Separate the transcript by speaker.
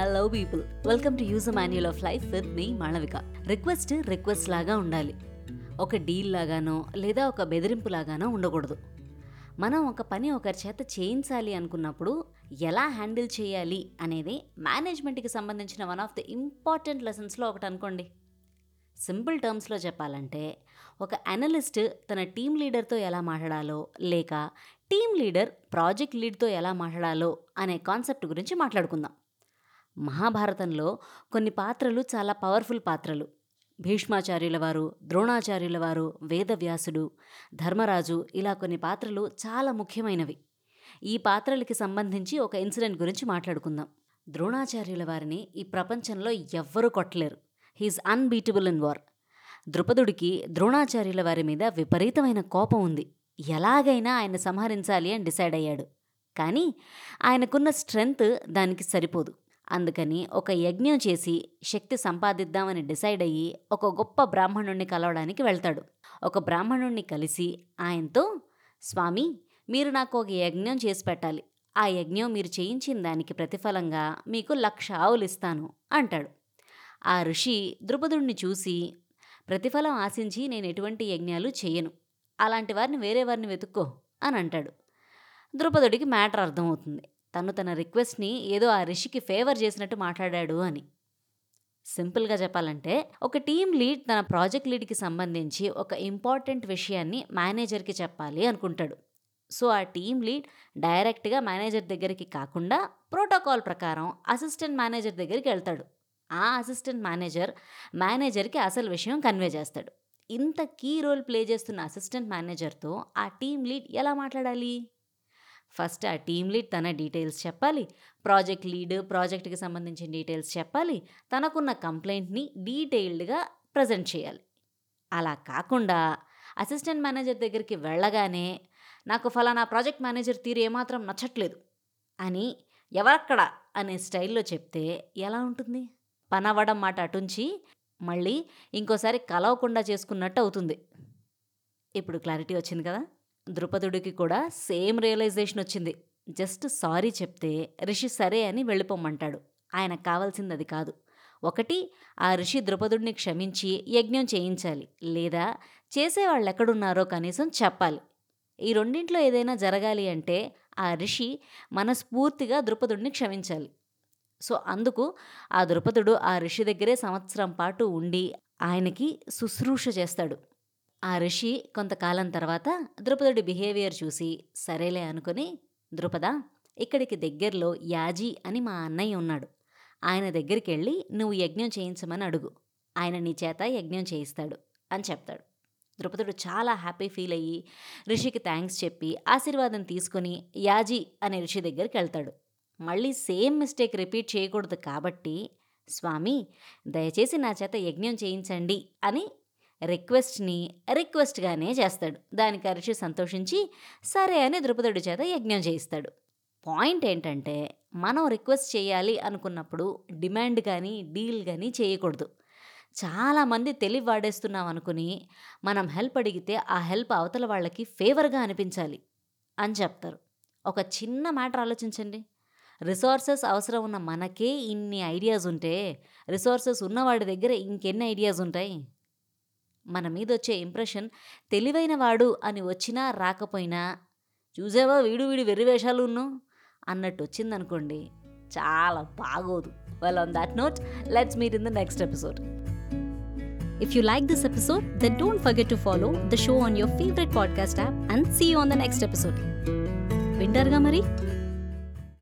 Speaker 1: Hello people welcome to use manual of life with me Malavika request request లాగా ఉండాలి. ఒక deal లాగానో లేదా ఒక బెదిరింపు లాగానో ఉండకూడదు. మనం ఒక పని ఒకరి చేత చేయించాలి అనుకున్నప్పుడు ఎలా హ్యాండిల్ చేయాలి అనేది మేనేజ్మెంట్కి సంబంధించిన వన్ ఆఫ్ ది ఇంపార్టెంట్ లెసన్స్లో ఒకటి అనుకోండి. సింపుల్ టర్మ్స్లో చెప్పాలంటే ఒక అనలిస్ట్ తన టీం లీడర్తో ఎలా మాట్లాడాలో లేక టీం లీడర్ ప్రాజెక్ట్ లీడ్తో ఎలా మాట్లాడాలో అనే కాన్సెప్ట్ గురించి మాట్లాడుకుందాం. మహాభారతంలో కొన్ని పాత్రలు చాలా పవర్ఫుల్ పాత్రలు. భీష్మాచార్యుల వారు ద్రోణాచార్యుల వారు వేదవ్యాసుడు ధర్మరాజు ఇలా కొన్ని పాత్రలు చాలా ముఖ్యమైనవి. ఈ పాత్రలకి సంబంధించి ఒక ఇన్సిడెంట్ గురించి మాట్లాడుకుందాం. ద్రోణాచార్యుల వారిని ఈ ప్రపంచంలో ఎవ్వరూ కొట్టలేరు. He's unbeatable in war. ద్రుపదుడికి ద్రోణాచార్యుల వారి మీద విపరీతమైన కోపం ఉంది. ఎలాగైనా ఆయన సంహరించాలి అని డిసైడ్ అయ్యాడు. కానీ ఆయనకున్న స్ట్రెంగ్త్ దానికి సరిపోదు. అందుకని ఒక యజ్ఞం చేసి శక్తి సంపాదిద్దామని డిసైడ్ అయ్యి ఒక గొప్ప బ్రాహ్మణుణ్ణి కలవడానికి వెళ్తాడు. ఒక బ్రాహ్మణుణ్ణి కలిసి ఆయనతో స్వామి మీరు నాకు ఒక యజ్ఞం చేసి పెట్టాలి. ఆ యజ్ఞం మీరు చేయించిన దానికి ప్రతిఫలంగా మీకు లక్ష ఆవులు ఇస్తాను అంటాడు. ఆ ఋషి ద్రుపదుణ్ణి చూసి ప్రతిఫలం ఆశించి నేను ఎటువంటి యజ్ఞాలు చేయను. అలాంటి వారిని వేరే వారిని వెతుక్కో అని అంటాడు. ద్రుపదుడికి మ్యాటర్ అర్థమవుతుంది. తను తన రిక్వెస్ట్ని ఏదో ఆ రిషికి ఫేవర్ చేసినట్టు మాట్లాడాడు అని. సింపుల్గా చెప్పాలంటే ఒక టీం లీడ్ తన ప్రాజెక్ట్ లీడ్కి సంబంధించి ఒక ఇంపార్టెంట్ విషయాన్ని మేనేజర్కి చెప్పాలి అనుకుంటాడు. సో ఆ టీం లీడ్ డైరెక్ట్గా మేనేజర్ దగ్గరికి కాకుండా ప్రోటోకాల్ ప్రకారం అసిస్టెంట్ మేనేజర్ దగ్గరికి వెళ్తాడు. ఆ అసిస్టెంట్ మేనేజర్ మేనేజర్కి అసలు విషయం కన్వే చేస్తాడు. ఇంత కీ రోల్ ప్లే చేస్తున్న అసిస్టెంట్ మేనేజర్తో ఆ టీం లీడ్ ఎలా మాట్లాడాలి? ఫస్ట్ ఆ టీం లీడ్ తన డీటెయిల్స్ చెప్పాలి ప్రాజెక్ట్ లీడ్ ప్రాజెక్ట్కి సంబంధించిన డీటెయిల్స్ చెప్పాలి తనకున్న కంప్లైంట్ని డీటెయిల్డ్గా ప్రజెంట్ చేయాలి. అలా కాకుండా అసిస్టెంట్ మేనేజర్ దగ్గరికి వెళ్ళగానే నాకు ఫలానా ప్రాజెక్ట్ మేనేజర్ తీరు ఏమాత్రం నచ్చట్లేదు అని ఎవరక్కడ అనే స్టైల్లో చెప్తే ఎలా ఉంటుంది? పనవ్వడం మాట అటుంచి మళ్ళీ ఇంకోసారి కలవకుండా చేసుకున్నట్టు అవుతుంది. ఇప్పుడు క్లారిటీ వచ్చింది కదా? ద్రుపదుడికి కూడా సేమ్ రియలైజేషన్ వచ్చింది. జస్ట్ సారీ చెప్తే రిషి సరే అని వెళ్ళిపోమ్మంటాడు. ఆయనకు కావాల్సింది అది కాదు. ఒకటి ఆ ఋషి ద్రుపదుడిని క్షమించి యజ్ఞం చేయించాలి. లేదా చేసేవాళ్ళు ఎక్కడున్నారో కనీసం చెప్పాలి. ఈ రెండింట్లో ఏదైనా జరగాలి అంటే ఆ ఋషి మనస్ఫూర్తిగా ద్రుపదుడిని క్షమించాలి. సో అందుకు ఆ ద్రుపదుడు ఆ ఋషి దగ్గరే సంవత్సరం పాటు ఉండి ఆయనకి శుశ్రూష చేస్తాడు. ఆ ఋషి కొంతకాలం తర్వాత ద్రుపదుడి బిహేవియర్ చూసి సరేలే అనుకుని ద్రుపద ఇక్కడికి దగ్గరలో యాజీ అని మా అన్నయ్య ఉన్నాడు. ఆయన దగ్గరికి వెళ్ళి నువ్వు యజ్ఞం చేయించమని అడుగు. ఆయన నీ చేత యజ్ఞం చేయిస్తాడు అని చెప్తాడు. ద్రుపదుడు చాలా హ్యాపీ ఫీల్ అయ్యి ఋషికి థ్యాంక్స్ చెప్పి ఆశీర్వాదం తీసుకొని యాజీ అనే ఋషి దగ్గరికి వెళ్తాడు. మళ్ళీ సేమ్ మిస్టేక్ రిపీట్ చేయకూడదు కాబట్టి స్వామి దయచేసి నా చేత యజ్ఞం చేయించండి అని రిక్వెస్ట్ని రిక్వెస్ట్గానే చేస్తాడు. దానికి అరిచి సంతోషించి సరే అని ద్రుపదుడి చేత యజ్ఞం చేయిస్తాడు. పాయింట్ ఏంటంటే మనం రిక్వెస్ట్ చేయాలి అనుకున్నప్పుడు డిమాండ్ కానీ డీల్ కానీ చేయకూడదు. చాలామంది తెలివి వాడేస్తున్నాం అనుకుని మనం హెల్ప్ అడిగితే ఆ హెల్ప్ అవతల వాళ్ళకి ఫేవర్గా అనిపించాలి అని చెప్తారు. ఒక చిన్న మ్యాటర్ ఆలోచించండి. రిసోర్సెస్ అవసరం ఉన్న మనకే ఇన్ని ఐడియాస్ ఉంటే రిసోర్సెస్ ఉన్నవాడి దగ్గర ఇంకెన్ని ఐడియాస్ ఉంటాయి? మన మీద వచ్చే ఇంప్రెషన్ తెలివైన వాడు అని వచ్చినా రాకపోయినా చూసావా వీడు వీడు వెర్రి వేషాలు ఉన్ను అన్నట్టు వచ్చిందనుకోండి చాలా బాగోదు. Well on that note let's meet in the next episode
Speaker 2: if you like this episode the don't forget to follow the show on your favourite podcast app and see on the next episode వింటర్గా మరి?